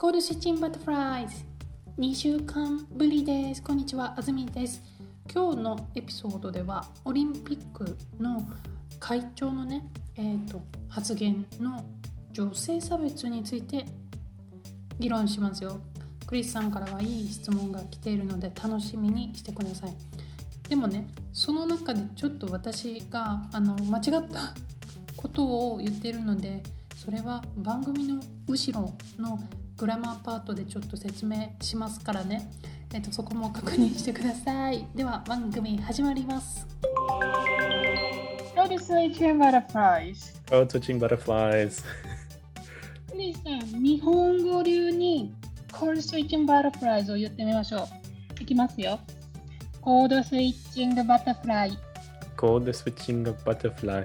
コールシチンバタフライズ。2週間ぶりです。こんにちはあずみです。今日のエピソードではオリンピックの会長のね、えーと、発言の女性差別について議論しますよ。クリスさんからはいい質問が来ているので楽しみにしてください。でもねその中でちょっと私があの間違ったことを言ってるのでそれは番組の後ろのグラマーパートでちょっと説明しますからね、えっと、そこも確認してください。では番組始まります。コールスイッチンバタフライズ。コールスイッチンバタフライズ。クリスさん日本語流にコールスイッチンバタフライズを言ってみましょう。いきますよ。コードスイッチングバタフライ。コードスイッチングバタフライ。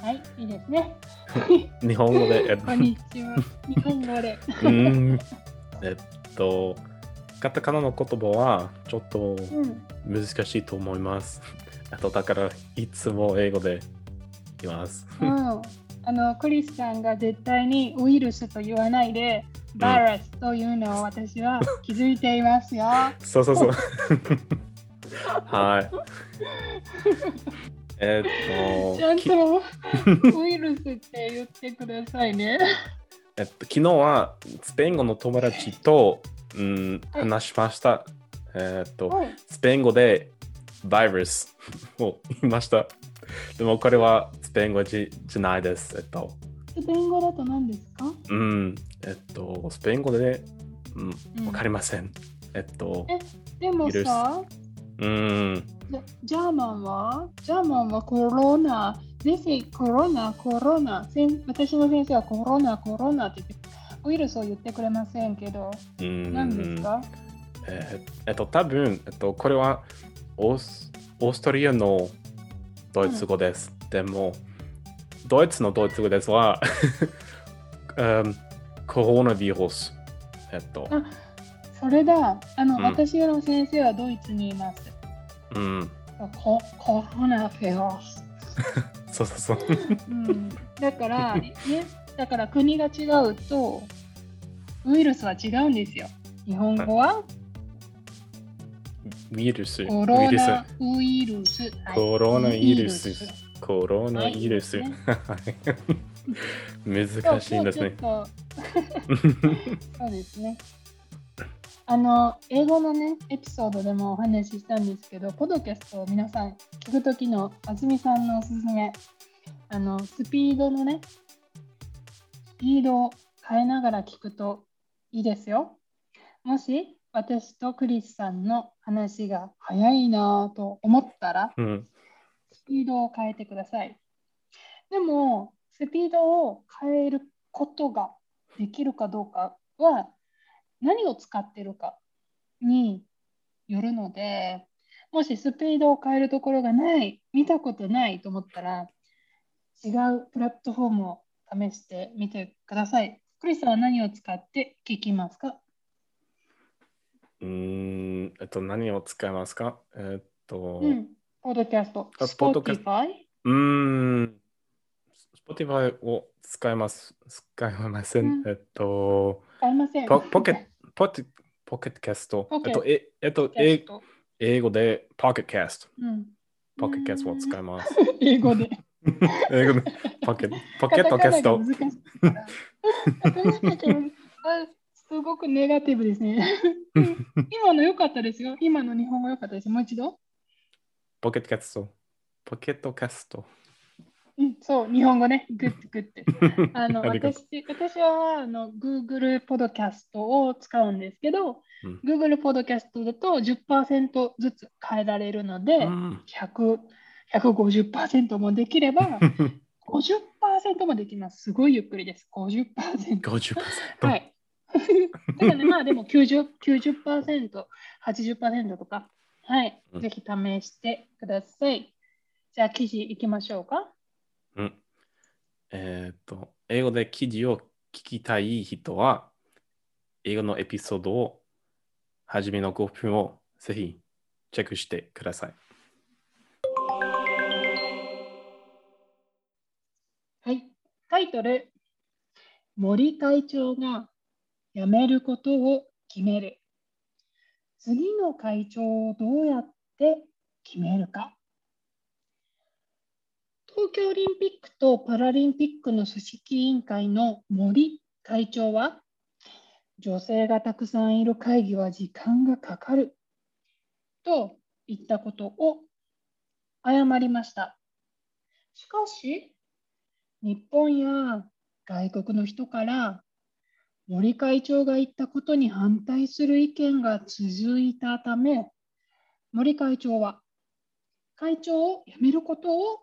はい、いいですね。日本語で。こんにちは。日本語で。うん。えっと、カタカナの言葉はちょっと難しいと思います。あとだからいつも英語で言います。うん。あのクリスさんが絶対にウイルスと言わないで、バイラスというのを私は気づいていますよ。そうそうそう。はい。えー、っと。ちゃんと ウイルスって言ってくださいね。えっと、昨日はスペイン語の友達と、うん、話しました。えー、っと、スペイン語でバイルスを言いました。でもこれはスペイン語じじゃないです。えっと。スペイン語だと何ですか？うん、えっと、スペイン語で、うん、わかりません。えっと、え、でもさ、うん。ジャーマンはジャーマンはコロナ。ぜひコロナ、コロナ。私の先生はコロナ、コロナって言って、ウイルスを言ってくれませんけど、何ですか？えー、えっと、多分、えっと、これはオースオーストリアのドイツ語です。うん、でも、ドイツのドイツ語ですは、うん、コロナウイルス。えっと。あそれだ。あの、うん、私の先生はドイツにいます。うん。ココロナフェロス。そうそうそう。うん、だから、ね、だから国が違うと、ウイルスは違うんですよ。日本語は、ウイルス。コロナウイルス。コロナウイルス。コロナウイルス。難しいんですね。そうですね。あの英語のねエピソードでもお話ししたんですけどポドキャストを皆さん聞く時のあずみさんのおすすめ。あのスピードのねスピードを変えながら聞くといいですよ。もし私とクリスさんの話が早いなと思ったら、うん、スピードを変えてください。でもスピードを変えることができるかどうかは何を使ってるかによるので、もしスピードを変えるところがない、見たことないと思ったら、違うプラットフォームを試してみてください。クリスは何を使って聞きますか？うん、えっと、何を使いますか？えっと、うん、ポッドキャスト。スポティファイうん、スポティファイを使います。使いません。うん、えっと、使いません。ポポケポケポケットキャスト。えっと、ええっと、え英語でポケットキャスト。ポケットキャストを使います。英語で。英語でポケポケットキャスト。すごくネガティブですね。今の良かったですよ。今の日本語良かったです。もう一度。ポケットキャスト。ポケットキャスト。うん、そう、日本語ね、グッグッて。あの私私はあの Google ポッドキャストを使うんですけど、うん、Google ポッドキャストだと10%ずつ変えられるので、うん、100 150%もできれば 50%もできます。すごいゆっくりです。50%。50%. はい。だからね、まあでも90%、90% 80%とか、はい、うん、ぜひ試してください。じゃあ記事いきましょうか。うん。えー、っと、英語で記事を聞きたい人は、英語のエピソードを、初めの5分をぜひチェックしてください。はい。タイトル、森会長が辞めることを決める。次の会長をどうやって決めるか。東京オリンピックとパラリンピックの組織委員会の森会長は、女性がたくさんいる会議は時間がかかると言ったことを謝りました。しかし、日本や外国の人から森会長が言ったことに反対する意見が続いたため、森会長は会長を辞めることを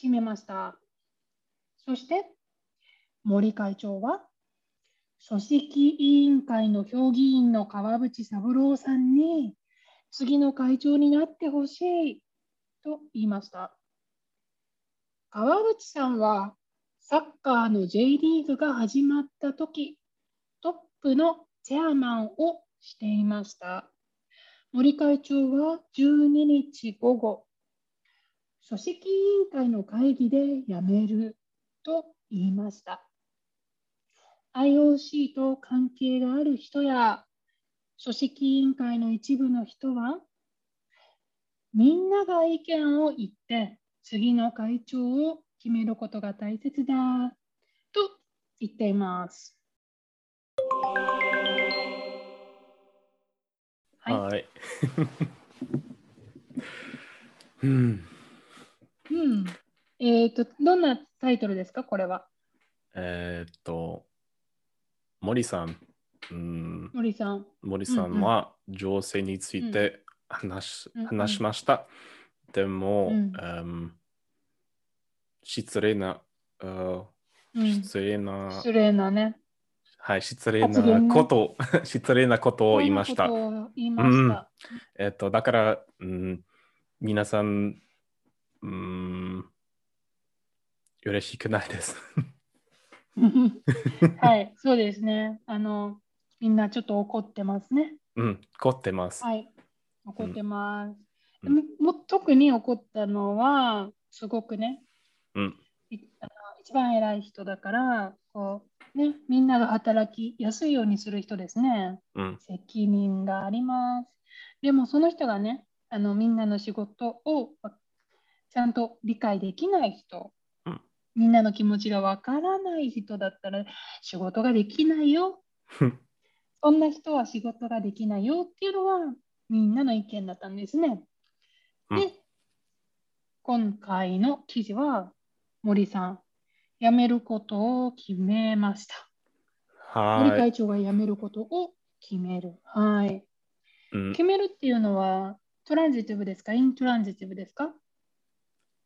決めました。そして、森会長は組織委員会の評議員の川淵三郎さんに次の会長になってほしいと言いました。川淵さんはサッカーの J リーグが始まった時トップのチェアマンをしていました。森会長は12日午後、組織委員会の会議で辞めると言いました。IOC と関係がある人や組織委員会の一部の人は、みんなが意見を言って次の会長を決めることが大切だと言っています。はい。はい。うん。うん。えっ、と、どんなタイトルですか、これは？えーっと、森さん、うん、森さん。森さんは女性について話し,、うんうん話しました。でも、うんうん失礼な、失礼な、失礼なね。はい、失礼なこと、失礼なことを言いましたこ。んなことを言いました。えっと、だから、うん、皆さん、うん、嬉しくないです。はい、そうですね。あの、みんなちょっと怒ってますね。うん、怒ってます。はい、怒ってます。うんでもも特に怒ったのは、すごくね、うん、いあの一番偉い人だから、こう、ね、みんなが働きやすいようにする人ですね。うん、責任があります。でもその人がね、あのみんなの仕事をわちゃんと理解できない人、うんみんなの気持ちがわからない人だったら仕事ができないよ。そんな人は仕事ができないよっていうのはみんなの意見だったんですね。うんで、今回の記事は森さん、辞めることを決めました。森はい。会長が辞めることを決める。はい。うん決めるっていうのはトランジティブですか？イントランジティブですか？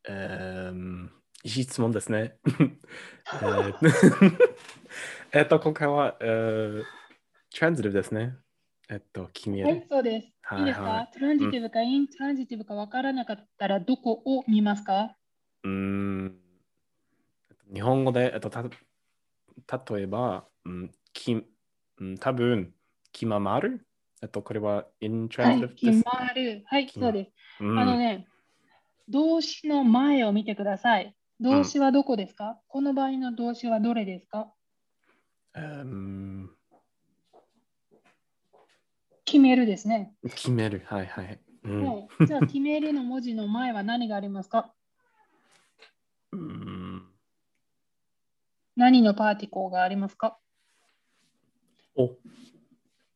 えーいい質問ですね。えっと、今回は、えー、トランジティブですね。えっと、君へ。はい、そうです。はいいいですか、はいトランジティブかイントランジティブか分からなかったらどこを見ますか？うーん日本語で、えっと、た例えば、うん、きうん、多分決ままる？えっと、これははい、intransitive で決す。まる。はい、決まそうです。うんあのね、動詞の前を見てください。動詞はどこですか、この場合の動詞はどれですか？うん。決めるですね。決める。はいはい。うん。はい、じゃあ、決めるの文字の前は何がありますか？うん。何のパーティコーがありますか？お。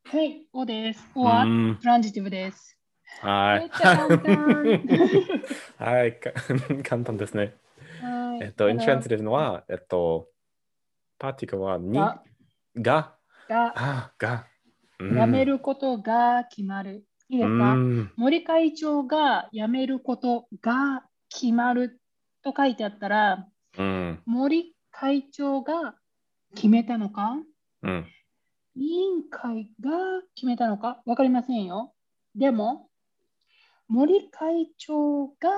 はい、おです。おは？うん。トランジティブです。はい。はい、か 簡単ですね。はいえっと、だから intransitive のは、えっと、パーティクはに、がが、があ、が、うん辞めることが決まる。いいですか、うん森会長が辞めることが決まると書いてあったら、うん。森会長が決めたのか？うん。委員会が決めたのか？わかりませんよ。でも、森会長が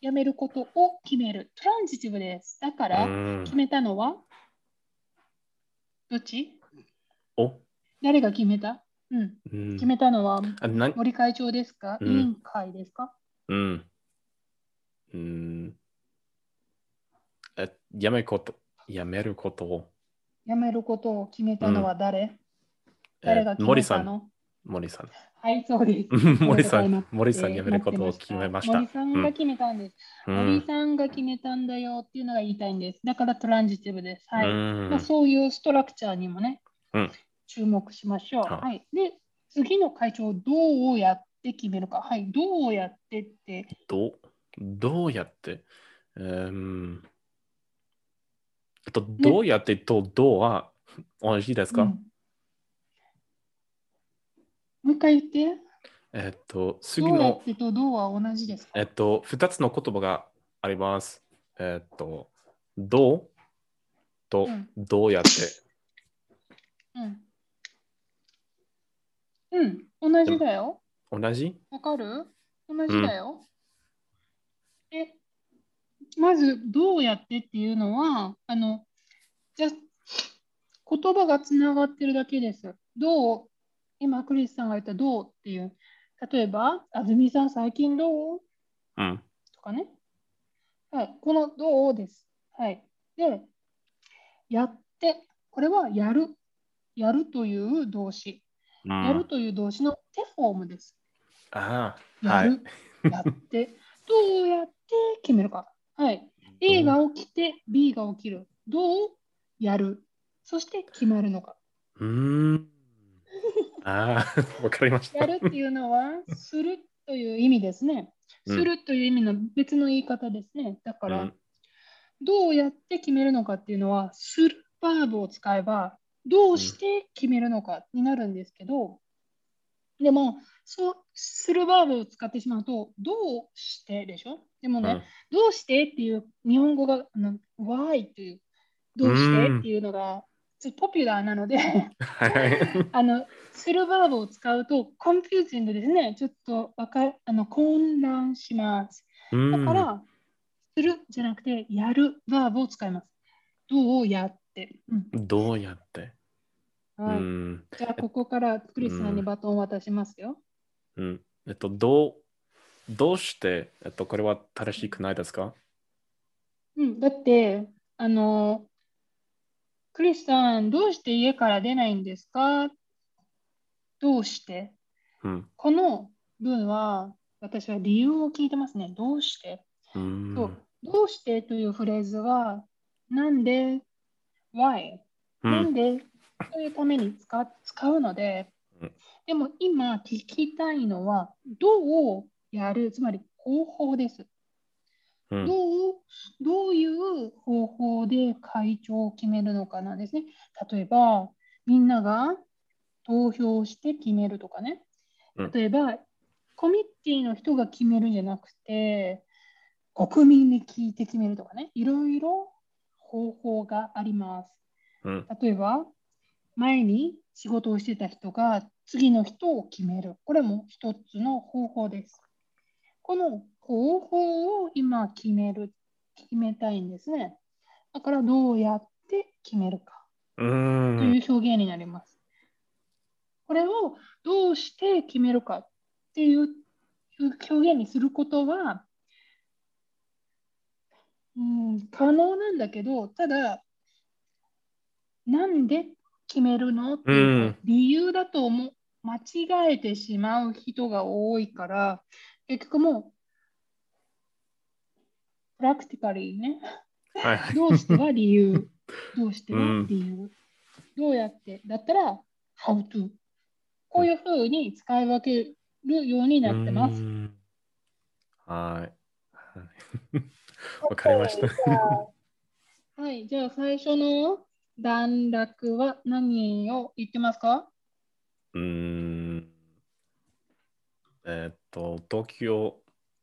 辞めることを決める。トランジティブです。だから、うん。決めたのはどっち？お、誰が決めた？うん。うん。決めたのは森会長ですか、うん。委員会ですか？うん。うん。え、やめること、やめることを、辞めることを決めたのは誰、誰が決め森さん、たの？森さん。はい、そうです。森さん森さんやめることを決めました。森さんが決めたんです。うん森さんが決めたんだよっていうのが言いたいんです。だからトランジティブです。はい。うんまあ、そういうストラクチャーにもね、うん注目しましょう。はいはい。で、次の会長をどうやって決めるか。はい。どうやってって、どうどうやって、うんえっと、どうやってとどうは同じですか、うんもう一回言って。えっと、次どうやっの、てとどうは同じですか？えっと、二つの言葉があります。えっと、どう？とうんどうやって？うん。うん、同じだよ。同じ？わかる？同じだよ。で、まず、どうやってっていうのは、あの、じゃ言葉がつながってるだけです。どう？今、クリスさんが言ったどうっていう。例えば、あずみさん、最近どう？うん。とかね。はい、このどうです。はい。で、やって、これはやる。やるという動詞。うんやるという動詞の手フォームです。ああ、はい。やる、やって、どうやって？決めるか。はい。A が起きて B が起きる。どう？やる。そして決まるのか。うーん。ああ、わかりました。やるっていうのは、するという意味ですね。うんするという意味の別の言い方ですね。だから、うんどうやって決めるのかっていうのは、するバーブを使えば、どうして決めるのかになるんですけど、でも、そうするバーブを使ってしまうと、どうしてでしょ？でもね、どうしてっていう日本語が、あの why という、どうしてっていうのが、ちょっとポピュラーなので、はい。あの、する verb を使うと、 confusing ですね。ちょっとわかあの混乱します。だから、するじゃなくて、やるバーブを使います。どうやって。うんうん、どうやって、はいうんじゃあ、ここからクリスさんにバトンを渡しますよ。うん。えっと、どう、どうして、えっと、これは正しくないですか？うん、だって、あの、クリスさん、どうして家から出ないんですか？どうして？うん。この文は、私は理由を聞いてますね。どうして？うん。そう。どうしてというフレーズは、なんで、why、うん。なんでというために使う使うのでうん、でも今聞きたいのは、どうやる、つまり方法です。うんどうどういう方法で会長を決めるのかなんですね。例えば、みんなが投票して決めるとかねうん。例えば、コミッティの人が決めるんじゃなくて、国民に聞いて決めるとかね。いろいろ方法があります。うん。例えば、前に仕事をしてた人が次の人を決める。これも一つの方法です。この方法を今決める、決めたいんですね。だからどうやって決めるかうとん。いう表現になります。これをどうして決めるかっていう表現にすることは、うん、可能なんだけど、ただ、なんで決めるのっていううん理由だと思う間違えてしまう人が多いから、結局もう、プラクティカリーね、はいはい。どうしては理由、どうしてはうん理由、どうやってだったら how to。こういうふうに使い分けるようになってます。うんはい。はいわかりました。はい、じゃあ最初の段落は何を言ってますか？うーん。えっと、東京、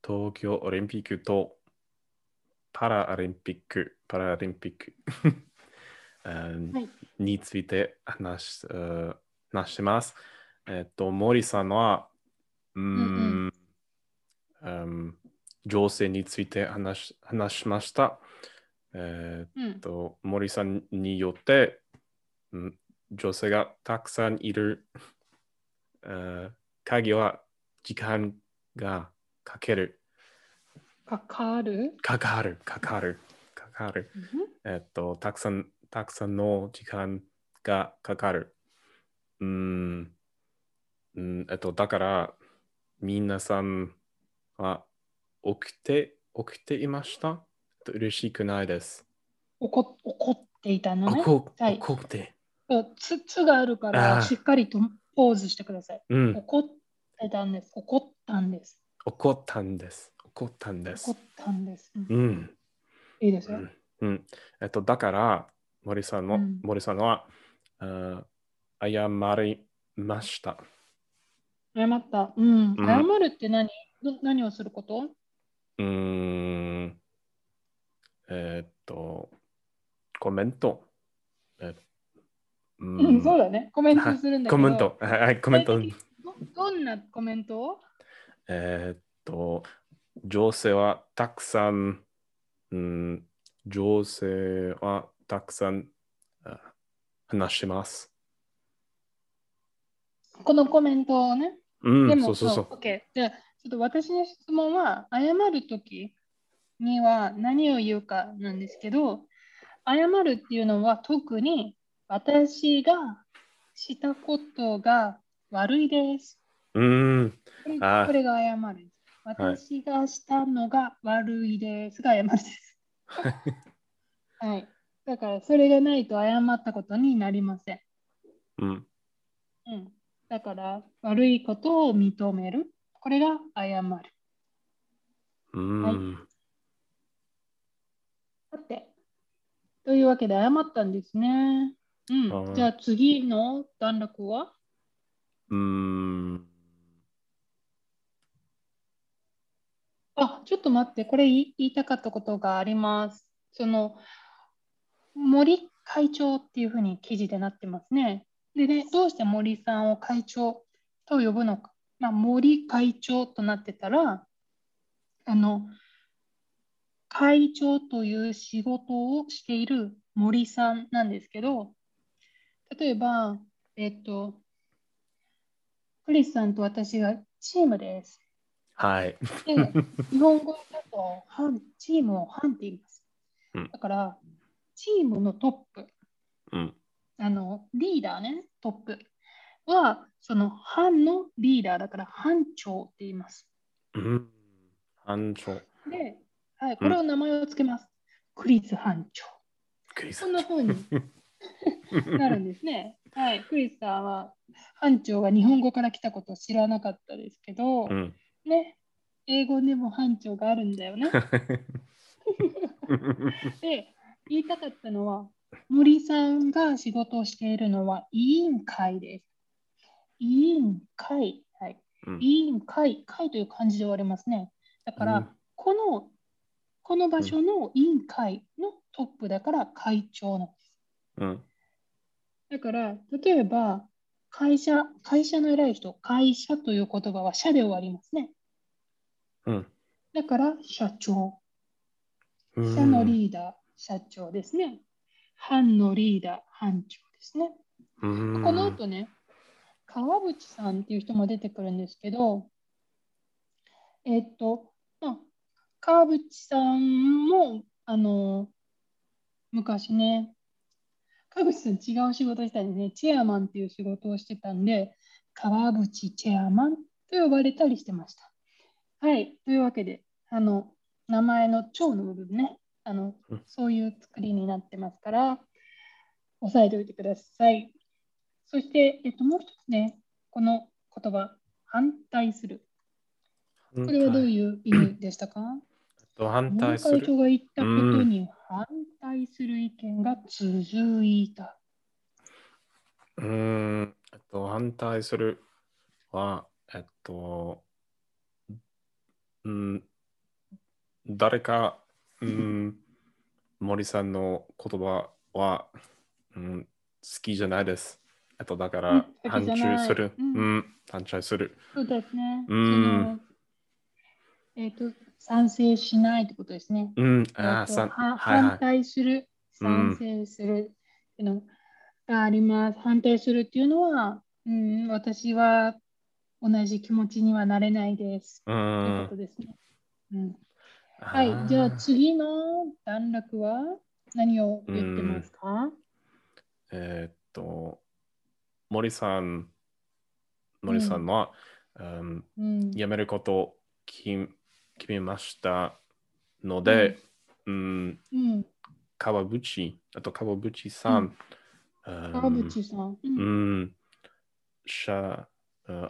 東京オリンピックとパラリンピック、パラリンピックについて話しえー話します。えっと、森さんは、うーうんん、うん情勢について話し話しました。えーうん。と森さんによって、うん、女性がたくさんいる、えー鍵は時間がかける、かかる、かかる、かかる、かかる。えっと、たくさん、たくさんの時間がかかる。うん、うん、えっと、だから、皆さんは起きて、起きていました？えっと嬉しくないです。怒怒っていたのね？怒って。つつがあるかあら、ーしっかりとポーズしてください。うん、怒ってたんです。怒ったんです。怒ったんです。怒ったんです怒。ったんです。うんうん。いいですよ。うんうん、えっと、だから、森さんの、うん森さんは、あ謝りました。謝った。うん。うん謝るって何？ど何をすること？うーん。えっと、コメント。えううん、そうだね。コメントするんだけど。コメント。はいはい、コメント。どどんなコメントをえっと、女性はたくさん、うん、女性はたくさんあ話します。このコメントをね。うん、でも、そうそうそう。OK。じゃあ、ちょっと私の質問は、謝るときには何を言うかなんですけど、謝るっていうのは特に私がしたことが悪いです。うん、これが謝る。私がしたのが悪いですが謝るです。はい。だから、それがないと謝ったことになりません。うん、うん。だから、悪いことを認める。これが謝る。うん。さて、というわけで謝ったんですね。うんじゃあ次の段落は？うん。あ、ちょっと待って、これ言いたかったことがあります。その、森会長っていうふうに記事でなってますね。でね、どうして森さんを会長と呼ぶのか。まあ、森会長となってたら、あの、会長という仕事をしている森さんなんですけど、例えば、えっと、クリスさんと私がチームです。はい。で、日本語だと班チームを班って言いますうん。だから、チームのトップ、うん。あのリーダーね、トップは、その班のリーダーだから班長って言います。うん。班長。で、はい、これを名前をつけます。クリス班長。クリスこんな風に なるんですね。はい、クリスさんは班長が日本語から来たことを知らなかったですけど、うん。ね、英語でも班長があるんだよね。で、言いたかったのは、森さんが仕事をしているのは委員会です。委員会。はい。うん委員会。会という漢字で終わりますね。だから、うんこの、この場所の委員会のトップだから会長なんです。うん。だから、例えば、会社、会社の偉い人、会社という言葉は社で終わりますね。うん。だから、社長。うん社のリーダー、社長ですね。班のリーダー、班長ですね。うんこの後ね、川淵さんっていう人も出てくるんですけど、えっと、まあ、川淵さんも、あの、昔ね、川淵さん違う仕事したんでね、チェアマンっていう仕事をしてたんで、川淵チェアマンと呼ばれたりしてました。はい、というわけで、あの、名前の長の部分ね、あのうん、そういう作りになってますから、押さえておいてください。そして、えっと、もう一つね、この言葉、反対する。これはどういう意味でしたか？と反対する。森会長が言ったことに反対する意見が続いた。うん。えっと、反対するは、えっと、うん、誰か、うん、森さんの言葉は、うん、好きじゃないです。えっと、だかうんら、好反きじゃない対する。ううんん、反対する。そうですね。うんえっと、賛成しないってことですね。うん、えああ、は反対する、うん賛成するっていうのがあります。反対するっていうのは、うん、私は同じ気持ちにはなれないです。というんことですね。うん、ははい、じゃあ次の段落は何を言ってますか、えーっと、森さん、森さんは、うん。うん。辞めることを決決めましたので、うん、うん。川淵、あと川淵さん、うん。川淵さん。う。うん。うん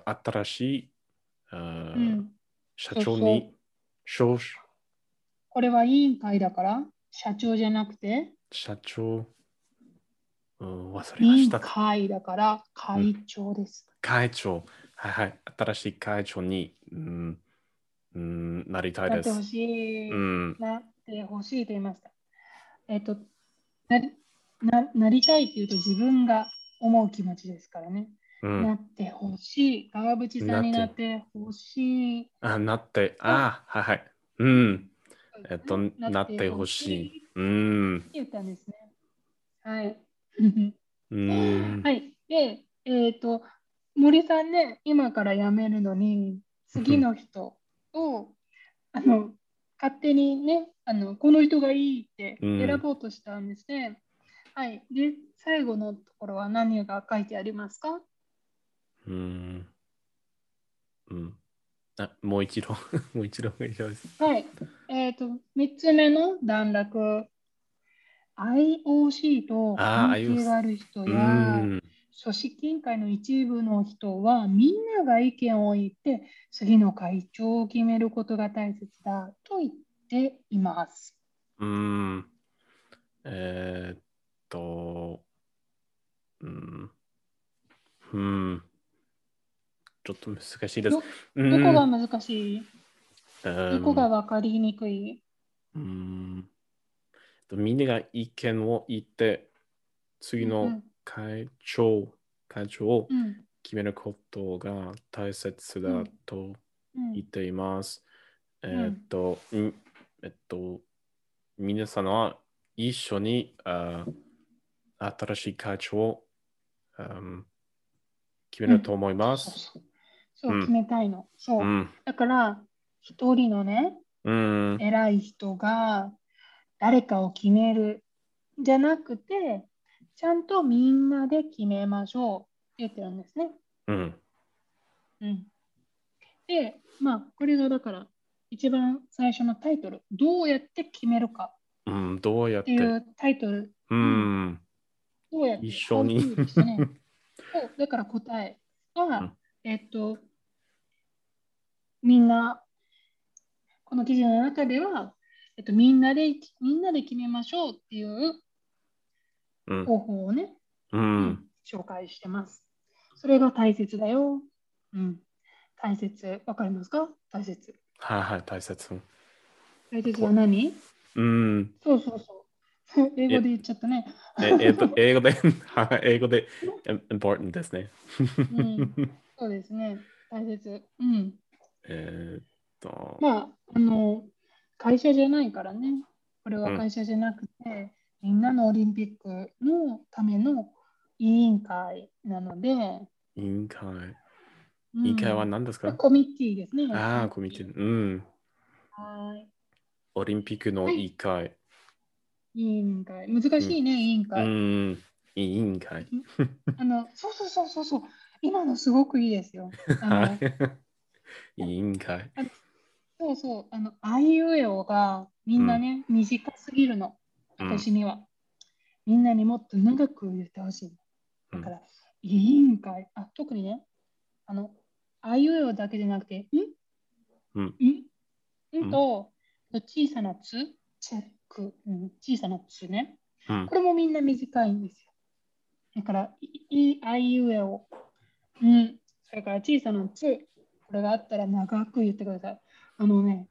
新しい、うんうん。社長に少子これは委員会だから、社長じゃなくて、社長、うん、忘委員れました。会だから会長です。会長、はいはい、新しい会長に、うんうん、なりたいですなってほ。しい。うん、なってほしいと言いました。えっと、なななりたいっていうと自分が思う気持ちですからね。うんなってほしい。川淵さんにななっってほしい。あ、なって、あ、はいはい。うん。えっと、ななってほしい。うん。言ったんですね。はい。うん。はい。で、えっ、と、森さんね、今から辞めるのに、次の人を、あの、勝手にね、あの、この人がいいってうん選ぼうとしたんですね。はい。で、最後のところは何が書いてありますか？うん。うん。あ、もう一度、もう一度お願いします。はい。えっ、と、3つ目の段落。IOC と関係がある人うや、ん。組織委員会の一部の人はみんなが意見を言って次の会長を決めることが大切だと言っています。うん。えーっと、うん。うん。ちょっと難しいです。どうんどこが難しい？うんどこが分かりにくい？うんとみんなが意見を言って、次のうんうん会長、会長をうん決めることが大切だとうん言っています。んえーっと、んえっと、皆さんは一緒にあ新しい会長をうん決めると思います。そう決めたいの。そうう。ん。だから一人のねうん。偉い人が誰かを決めるじゃなくてちゃんとみんなで決めましょうって言ってるんですね。うん。うん、で、まあ、これがだから一番最初のタイトル、どうやって決めるかうん。どうやっ。ってていうタイトル、うん。どうやって一緒に そうだから答えは、うんえっと、みんな、この記事の中では、えっと、みんなで、みんなで決めましょうっていううん。方法をね、ううんん。紹介してます。それが大切だよ。うん。大切、わかりますか？大切。はいはい、大切。大切は何？うん。そうそうそう。英語で言っちゃったね。ええっと、英語で、はい英語で、important ですね。うん、そうですね。大切。うん。えーっと、まあ、あの、会社じゃないからね。これうんは会社じゃなくて、みんなのオリンピックのための委員会なので、委員会。うん委員会は何ですか、コミッティですね。ああ、コミュニティ。うん。はい。オリンピックの委員会。委員会。難しいね、委員う会。ん。委員会。あの、そうそうそうそうそう。今のすごくいいですよ。はい。委員会。そうそう、あの、あいうえおがみんなね、短すぎるの、うん私には。みんなにもっと長く言ってほしい。うんだから、委員会、あ、特にね、あの、あいうえおだけじゃなくて、ん？うん。ん？んと、小さなつ、チェック、うん、小さなつね。うんこれもみんな短いんですよ。だから、い、いあいうえお、うん、それから小さなつ、これがあったら長く言ってください。あのね、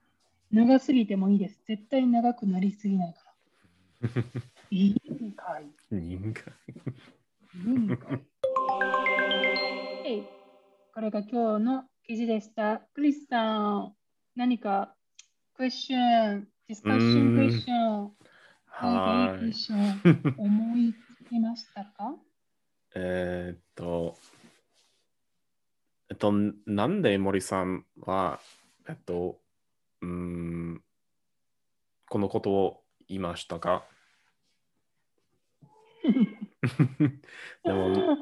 長すぎてもいいです。絶対長くなりすぎないから。委員会。委員会。委員会。はいこれが今日の記事でした。クリスさん、何かクエスチョン、ディスカッションクエスチョン、何かいいクエはい。スチョン思いつきましたか？えーっと、えっと、なんで森さんは、えっと、うーん、このことを言いましたか？でも、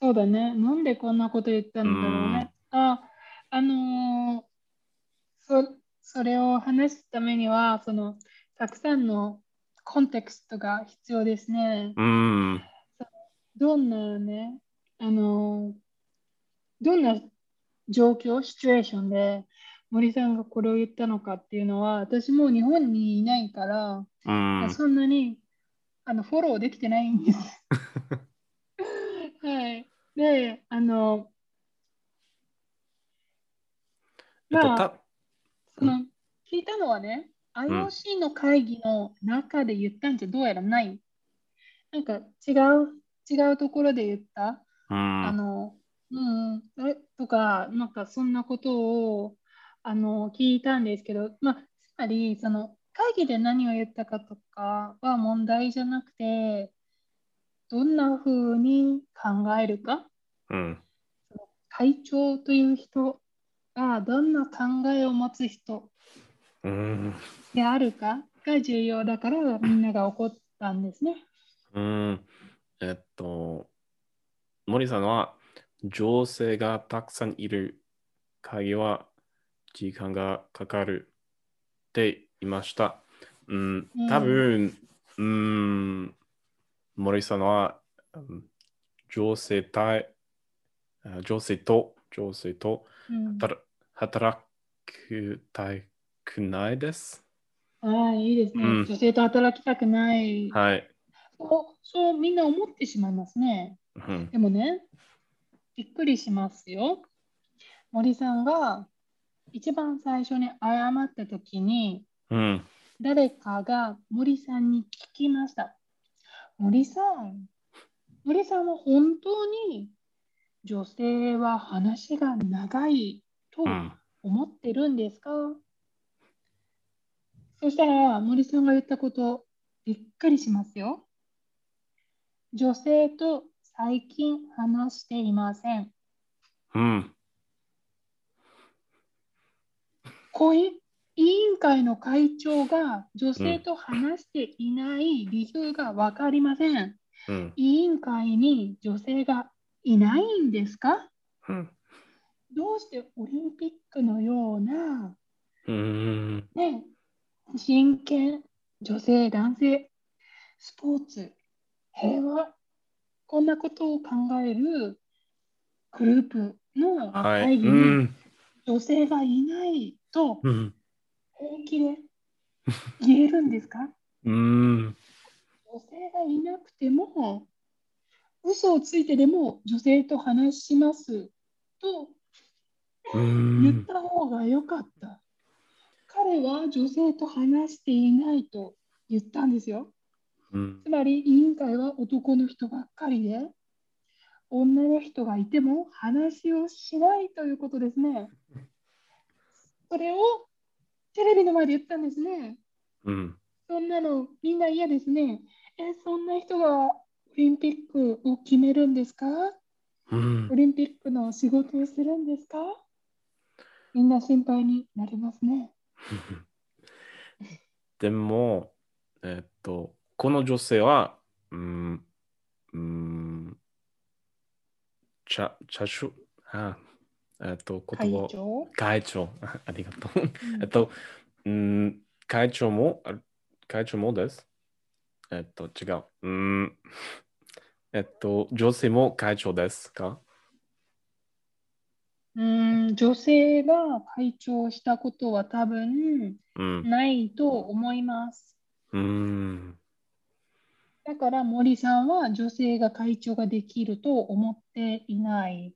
そうだね。なんでこんなこと言ったんだろうね。あ、あのーそ、それを話すためには、その、たくさんのコンテクストが必要ですね。うん。どんなね、あのーどんな状況、シチュエーションで森さんがこれを言ったのかっていうのは、私もう日本にいないから、うん。そんなにあのフォローできてないんです。はい。で、あの、えっと、まあ、たその聞いたのはね、IOC の会議の中で言ったんじゃどうやらない。なんか違う、違うところで言った。うん。あの、うんうん、えとか、なんかそんなことをあの聞いたんですけど、まあ、つまり、その会議で何を言ったかとかは問題じゃなくて、どんな風に考えるか、うん。会長という人がどんな考えを持つ人うん。であるかが重要だから、みんなが怒ったんですね。うん。えっと、森さんは、女性がたくさんいる会議は時間がかかるって言いました。うん、多分、うん、森さんは、うん女性対、あ女性と、女性とうん、働働きたくないです。ああ、いいですね。うん女性と働きたくない。はい。そう、そうみんな思ってしまいますね。うんでもね、びっくりしますよ。森さんが一番最初に謝ったときに、うん。誰かが森さんに聞きました。森さん、森さんは本当に女性は話が長いとうん。思ってるんですか、そしたら森さんが言ったこと、びっくりしますよ。女性と最近話していません。うん。こ委員会の会長が女性と話していない理由が分かりません。うん。委員会に女性がいないんですか？うん。どうしてオリンピックのような、うん。ね、真剣、女性、男性、スポーツ、平和、こんなことを考えるグループのはい。会議にうん。女性がいないとうん。本気で言えるんですか？うん。女性がいなくても、嘘をついてでも女性と話しますとう言っん。た方が良かった。彼は女性と話していないと言ったんですよ。うんつまり委員会は男の人ばっかりで、女の人がいても話をしないということですね。それをテレビの前で言ったんですね。うん。そんなのみんな嫌ですね。え、そんな人がオリンピックを決めるんですか？うんオリンピックの仕事をするんですか？みんな心配になりますね。でも、えっと、この女性は、うん、うん、茶、茶種、あ、えっと、会言葉を、長。会長、ありがとう。うんえっと、うん、会長も、あ会長もです？えっと、違う。うん、えっと、女性も会長ですか？うん、女性が会長したことは多分うん。ないと思います。うん。だから森さんは女性が会長ができると思っていないうん。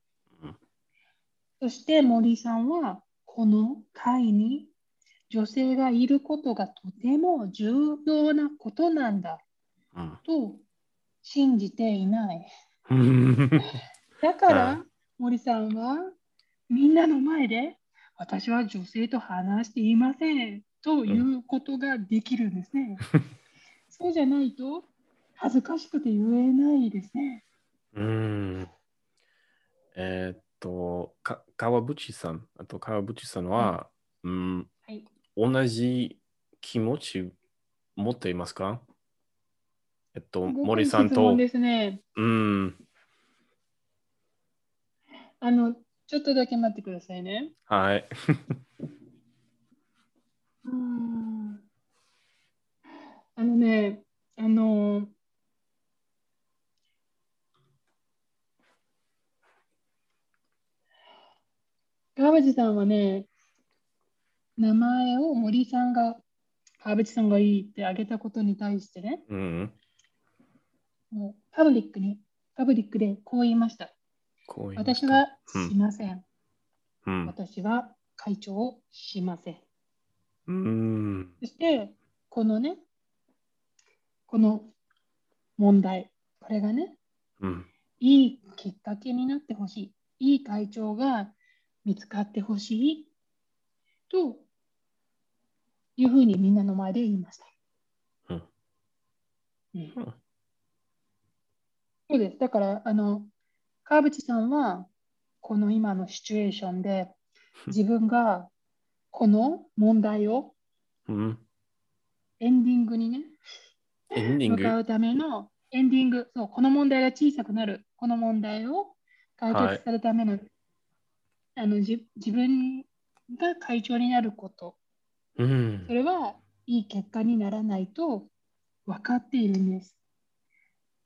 そして森さんはこの会に女性がいることがとても重要なことなんだうんと信じていない。うん。だかはら森さんはみんなの前で私は女性と話していませんということができるんですね。そうじゃないと恥ずかしくて言えないですね。うん。えーっと、か川淵さん、あと川淵さんは、うん、はい。同じ気持ち持っていますか？えっと、森さんと質問、ですね。うん、あの、ちょっとだけ待ってくださいね。はい。うーんあのね、あの、川淵さんはね、名前を森さんが、川淵さんがいいってあげたことに対してね、うん、もうパブリックに、パブリックでこう言いました。した。私はうんしません。うん、私は会長をしません。うん、そして、このね、この問題、これがね、うん、いいきっかけになってほしい、いい会長が見つかってほしいというふうにみんなの前で言いました。うんうんうんそうです。だから、あの、川淵さんは、この今のシチュエーションで、自分がこの問題をうん。エンディングにね、エンディング？向かうためのエンディング、そう、この問題が小さくなる、この問題を解決するための、あのじ自分が会長になること、うんそ。れはいい結果にならないと分かっているんです。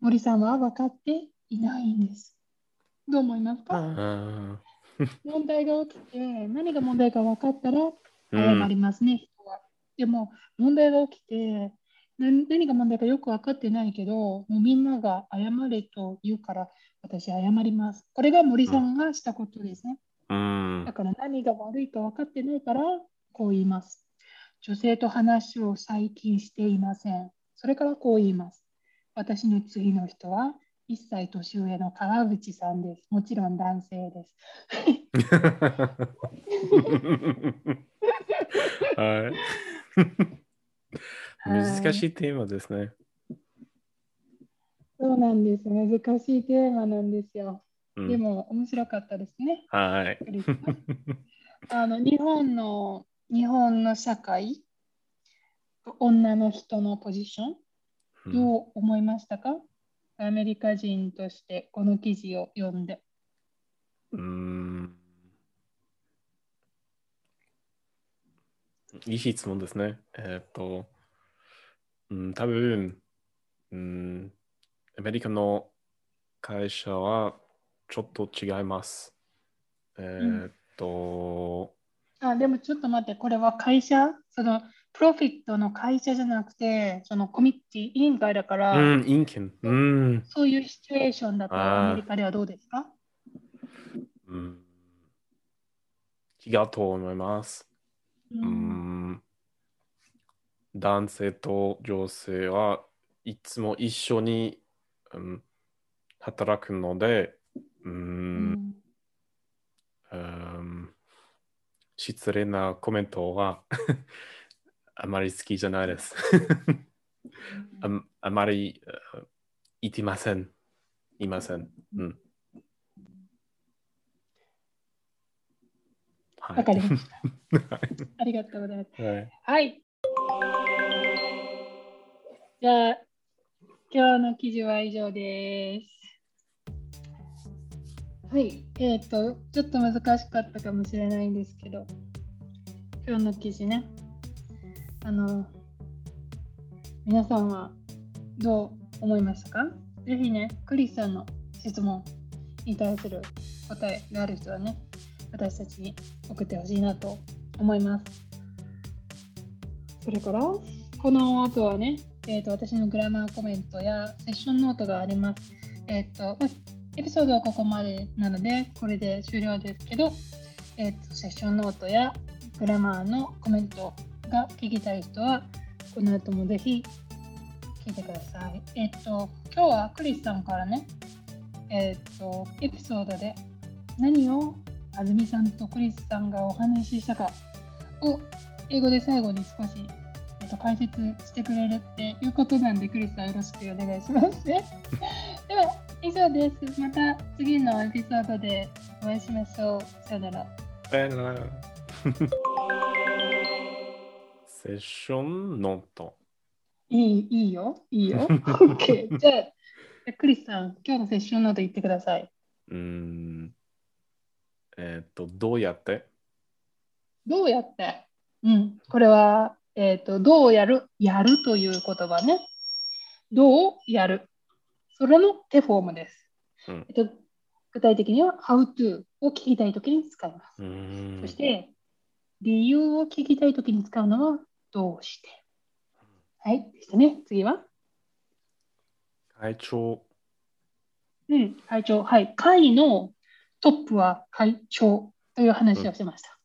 森さんは分かっていないんです。どう思いますか？あ問題が起きて、何が問題か分かったらー謝りますね、人は。でも、問題が起きて、何何が問題かよく分かってないけど、もうみんなが謝れと言うから、私謝ります。これが森さんがしたことですね。うんだ。から何が悪いか分かってないから、こう言います。女性と話を最近していません。それからこう言います。私の次の人は1歳年上の川淵さんです。もちろん男性です。はい。難しいテーマですね。そうなんです。難しいテーマなんですよ。うんでも面白かったですね。はい。あの日本の日本の社会、女の人のポジション、うんどう思いましたか？アメリカ人としてこの記事を読んで。うーんいい質問ですね。えーっと、うん、多分、うん、アメリカの会社はちょっと違います。えーっと、あでもちょっと待って、これは会社そのプロフィットの会社じゃなくて、そのコミッティ委員会だから、うん、陰険。うん、そういうシチュエーションだとアメリカではどうですか？うん、違うと思います。ううんん。男性と女性はいつも一緒に、うん、働くので、ううんんうん失礼なコメントは あまり好きじゃないです。ああまりうん言ってません。いません。うん。はいわかりました。はいありがとうございます。はいはい。じゃあ、今日の記事は以上です。はい。えっ、と、ちょっと難しかったかもしれないんですけど、今日の記事ね、あの、皆さんはどう思いましたか？ぜひね、クリスさんの質問に対する答えがある人はね、私たちに送ってほしいなと思います。それから、この後はね、えー、と私のグラマーコメントやセッションノートがあります。えっ、と、エピソードはここまでなので、これで終了ですけど、えっ、と、セッションノートやグラマーのコメントが聞きたい人は、この後もぜひ聞いてください。えっ、と、今日はクリスさんからね、えっ、と、エピソードで何を安住さんとクリスさんがお話ししたかを英語で最後に少し、えっと、解説してくれるっていうことなんで、クリスさんよろしくお願いしますね。では、以上です。また次のエピソードでお会いしましょう。さよなら。さよならセッションノート。いいいいよ、いいよ。OK。じゃあ、クリスさん、今日のセッションノート言ってください。うーん。えっと、どうやって？どうやって？うん、これは、えっ、と、どうやる？やるという言葉ね。どうやる？それの手フォームです。うんえっと、具体的には how to を聞きたいときに使います。そして、理由を聞きたいときに使うのはどうして。はい、でしたね。次は？会長。うん、会長。はい。会のトップは会長という話をしました。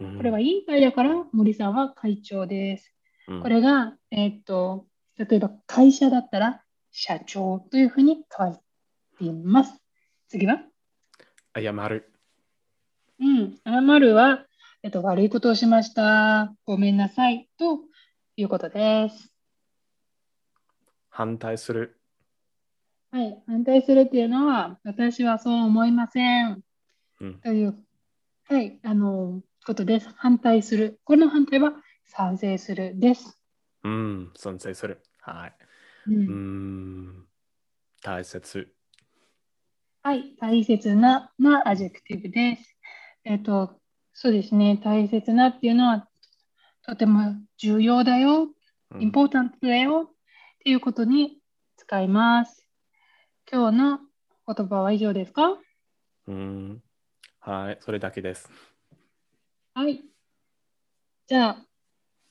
うんこれは委員会だから森さんは会長です。うんこれが、えーっと、例えば会社だったら社長というふうに変わっています。次は？謝る。うん、謝るは、えっと、悪いことをしました。ごめんなさい。ということです。反対する。はい。反対するっていうのは、私はそう思いません。うんという、はい、あの、ことです。反対する。この反対は賛成するです。うん、賛成する。はい。ううんーん。大切。はい、大切なな adjective です。えっと、そうですね、大切なっていうのはとても重要だよ、うんインポータントだよっていうことに使います。今日の言葉は以上ですか？うん。はい、それだけです。はい。じゃあ、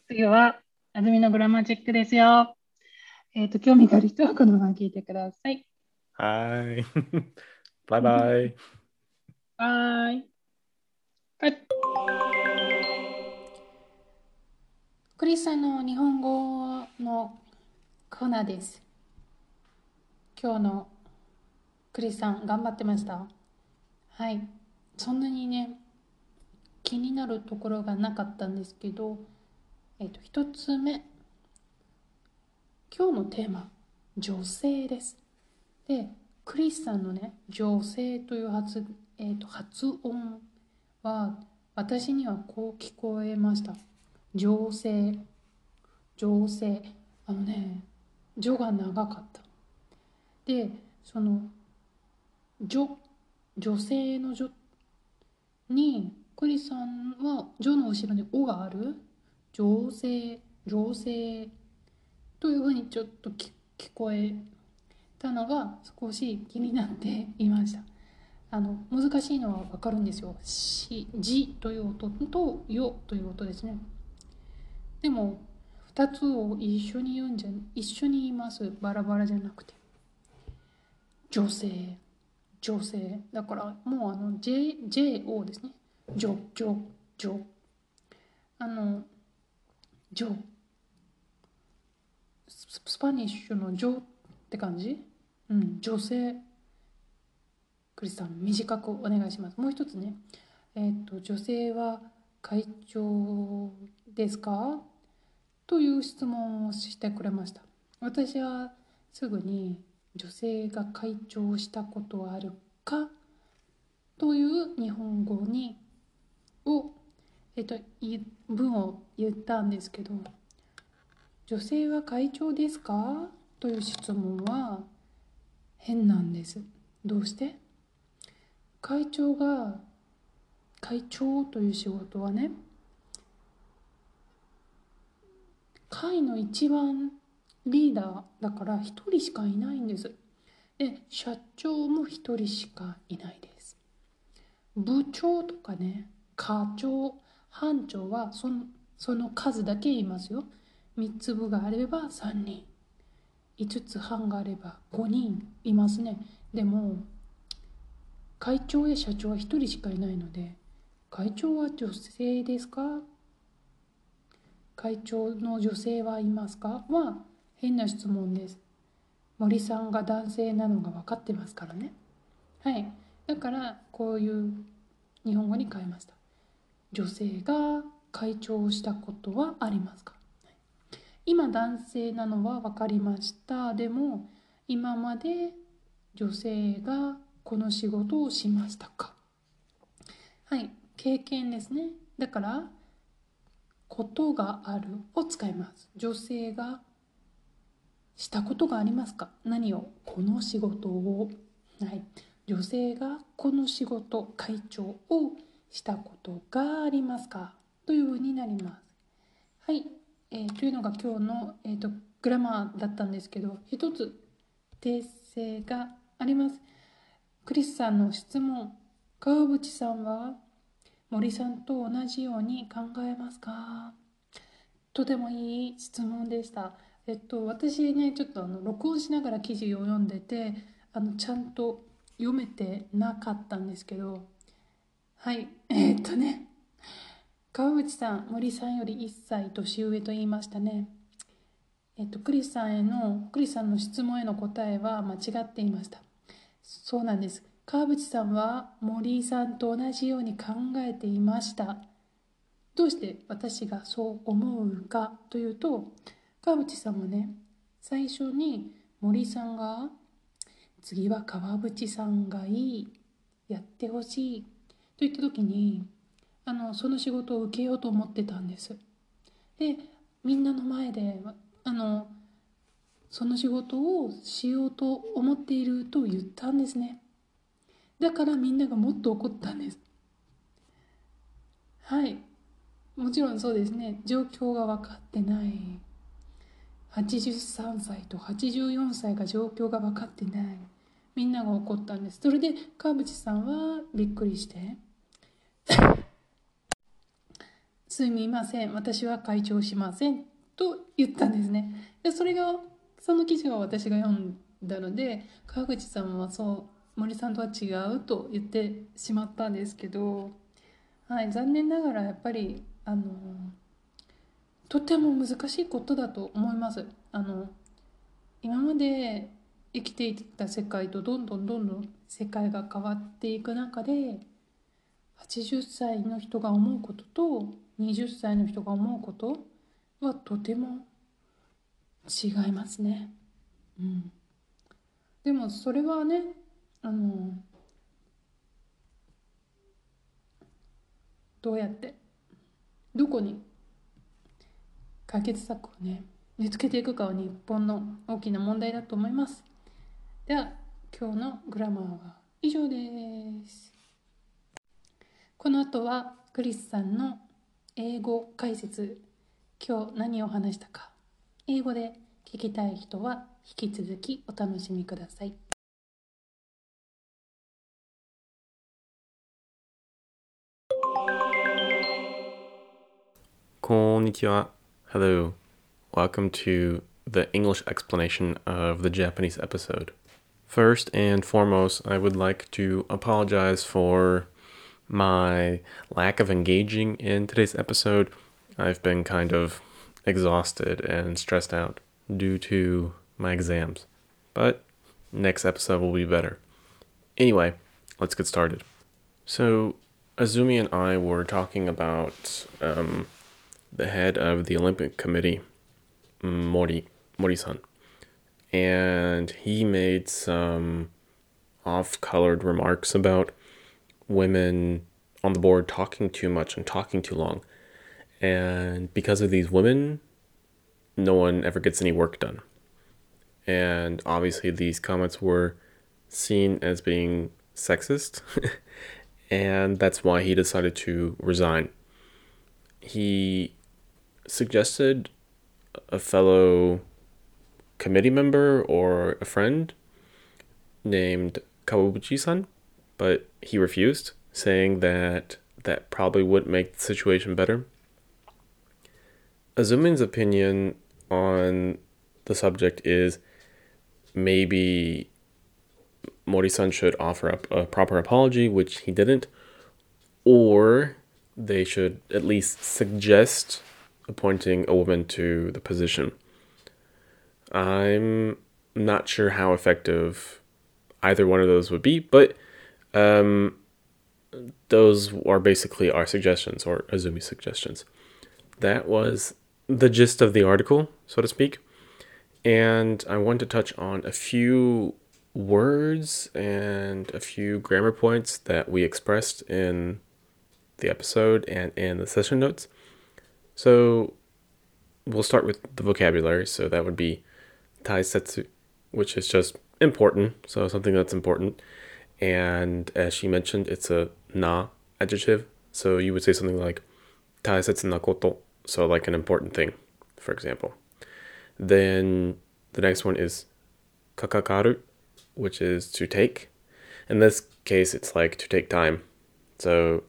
次は、あずみのグラマーチェックですよ。えっと、興味がある人はこのまま聞いてください。はい。バイバイ。バイ。はい。クリスさんの日本語のコーナーです。今日のクリスさん頑張ってました？はい。そんなにね、気になるところがなかったんですけど、えっ、と、一つ目。今日のテーマ、女性です。で、クリスさんのね、女性という発,、えー、と発音は、私にはこう聞こえました。女性、女性。あのね、女が長かった。で、その、女、女性の女に、クリスさんは女の後ろに「お」がある女性女性というふうにちょっと聞こえたのが少し気になっていました。あの難しいのは分かるんですよ「し」「じ」という音と「よ」という音ですね。でも2つを一緒に言うんじゃ一緒に言います。バラバラじゃなくて。女性。女性。だからもうあの J JO ですね。ジョジョジョあのジョスパニッシュのジョって感じ？うん女性クリスさん短くお願いします。もう一つね。えっ、と女性は会長ですか？という質問をしてくれました。私はすぐに女性が会長したことはあるか？という日本語にを、えっと、い文を言ったんですけど。女性は会長ですか？という質問は変なんです。どうして？会長が会長という仕事はね会の一番リーダーだから一人しかいないんです。で社長も一人しかいないです。部長とかね課長班長はそのその数だけいますよ。3つ部があれば3人。5つ班があれば5人。いますね。でも会長や社長は1人しかいないので会長は女性ですか？会長の女性はいますか？は変な質問です。森さんが男性なのが分かってますからね。はい。だからこういう日本語に変えました。女性が会長をしたことはありますか？今男性なのは分かりました。でも今まで女性がこの仕事をしましたか？はい経験ですね。だからことがあるを使います。女性がしたことがありますか？何を？この仕事を、はい、女性がこの仕事会長をしたことがありますか？というふうになります。はい、えー、というのが今日の、えーと、グラマーだったんですけど一つ訂正があります。クリスさんの質問。川淵さんは森さんと同じように考えますか？とてもいい質問でした。えっと、私ねちょっとあの録音しながら記事を読んでてあのちゃんと読めてなかったんですけど。はい。えー、っとね。川口さん森さんより1歳年上と言いましたね。えっとクリスさんへのクリスさんの質問への答えは間違っていました。そうなんです。川淵さんは森さんと同じように考えていました。どうして私がそう思うかというと川淵さんもね最初に森さんが次は川淵さんがいい。やってほしいと言った時にあのその仕事を受けようと思ってたんです。でみんなの前であのその仕事をしようと思っていると言ったんですね。だからみんながもっと怒ったんです。はい。もちろんそうですね。状況が分かってない。83歳と84歳が状況が分かってない。みんなが怒ったんです。それで川淵さんはびっくりして。すみません私は会長しませんと言ったんですね。でそれがその記事を私が読んだので川口さんはそう森さんとは違うと言ってしまったんですけど、はい、残念ながらやっぱりあのとても難しいことだと思います。あの今まで生きていた世界とどんどんどんどん世界が変わっていく中で80歳の人が思うことと20歳の人が思うことはとても違いますね。うん、でもそれはねあのどうやってどこに解決策をね見つけていくかは日本の大きな問題だと思います。では今日のグラマーは以上です。この後はクリスさんの英語解説今日何を話したか英語で聞きたい人は引き続きお楽しみください。こんにちは。Hello. Welcome to the English explanation of the Japanese episode. First and foremost, I would like to apologize for my lack of engaging in today's episode. I've been kind of exhausted and stressed out due to my exams. But next episode will be better. Anyway, let's get started. So, Azumi and I were talking about um, the head of the Olympic Committee, Mori Mori-san, and he made some off-colored remarks about women on the board talking too much and talking too long. And because of these women, no one ever gets any work done. And obviously, these comments were seen as being sexist, and that's why he decided to resign. He suggested a fellow committee member or a friend named Kawabuchi san, but he refused, saying that that probably wouldn't make the situation better. Azumin's opinion on the subject is maybe Mori-san should offer up a proper apology, which he didn't, or they should at least suggest appointing a woman to the position. I'm not sure how effective either one of those would be, but um, those are basically our suggestions or Azumi suggestions. That was the gist of the article, so to speak. And I want to touch on a few words and a few grammar points that we expressed in the episode and in the session notes. So we'll start with the vocabulary. So that would be taisetsu, which is just important, so something that's important. And as she mentioned, it's a na adjective. So you would say something like taisetsu na koto, so like an important thing, for example. Then the next one is kakakaru, which is to take. In this case, it's like to take time. So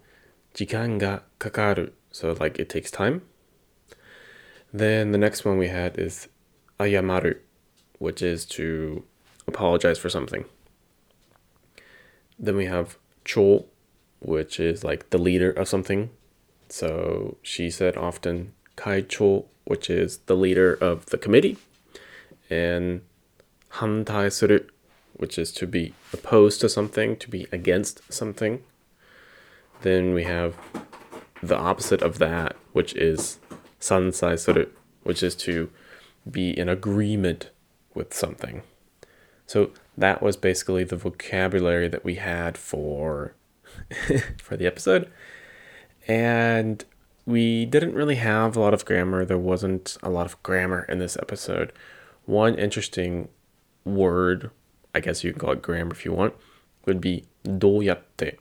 jikan ga kakaru, so like it takes time. Then the next one we had is ayamaru, which is to apologize for something. Then we have cho, which is like the leader of something. So she said often kaicho, which is the leader of the committee, and hantai suru, which is to be opposed to something, to be against something. Then we have the opposite of that, which is sansai suru, which is to be in agreement with something. So that was basically the vocabulary that we had for for the episode. And we didn't really have a lot of grammar. There wasn't a lot of grammar in this episode. One interesting word, I guess you can call it grammar if you want, would be doyatte.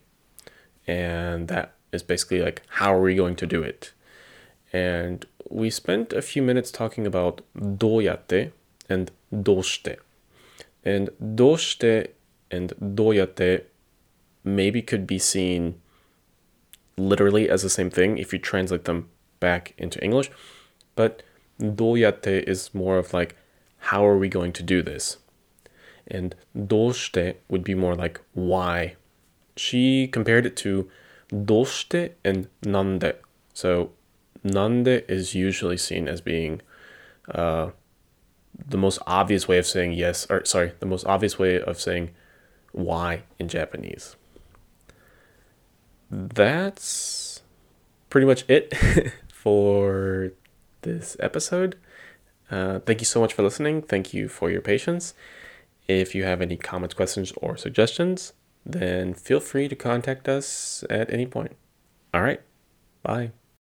And that is basically like, how are we going to do it? And we spent a few minutes talking about doyatte and doshite. And doshite and doyatte maybe could be seen literally as the same thing if you translate them back into English. But doyatte is more of like, how are we going to do this? And doshite would be more like, why? She compared it to doshite and nande. So nande is usually seen as being uh, the most obvious way of saying yes, or sorry, the most obvious way of saying why in Japanese. That's pretty much it for this episode. Uh, thank you so much for listening. Thank you for your patience. If you have any comments, questions, or suggestions, then feel free to contact us at any point. All right. Bye.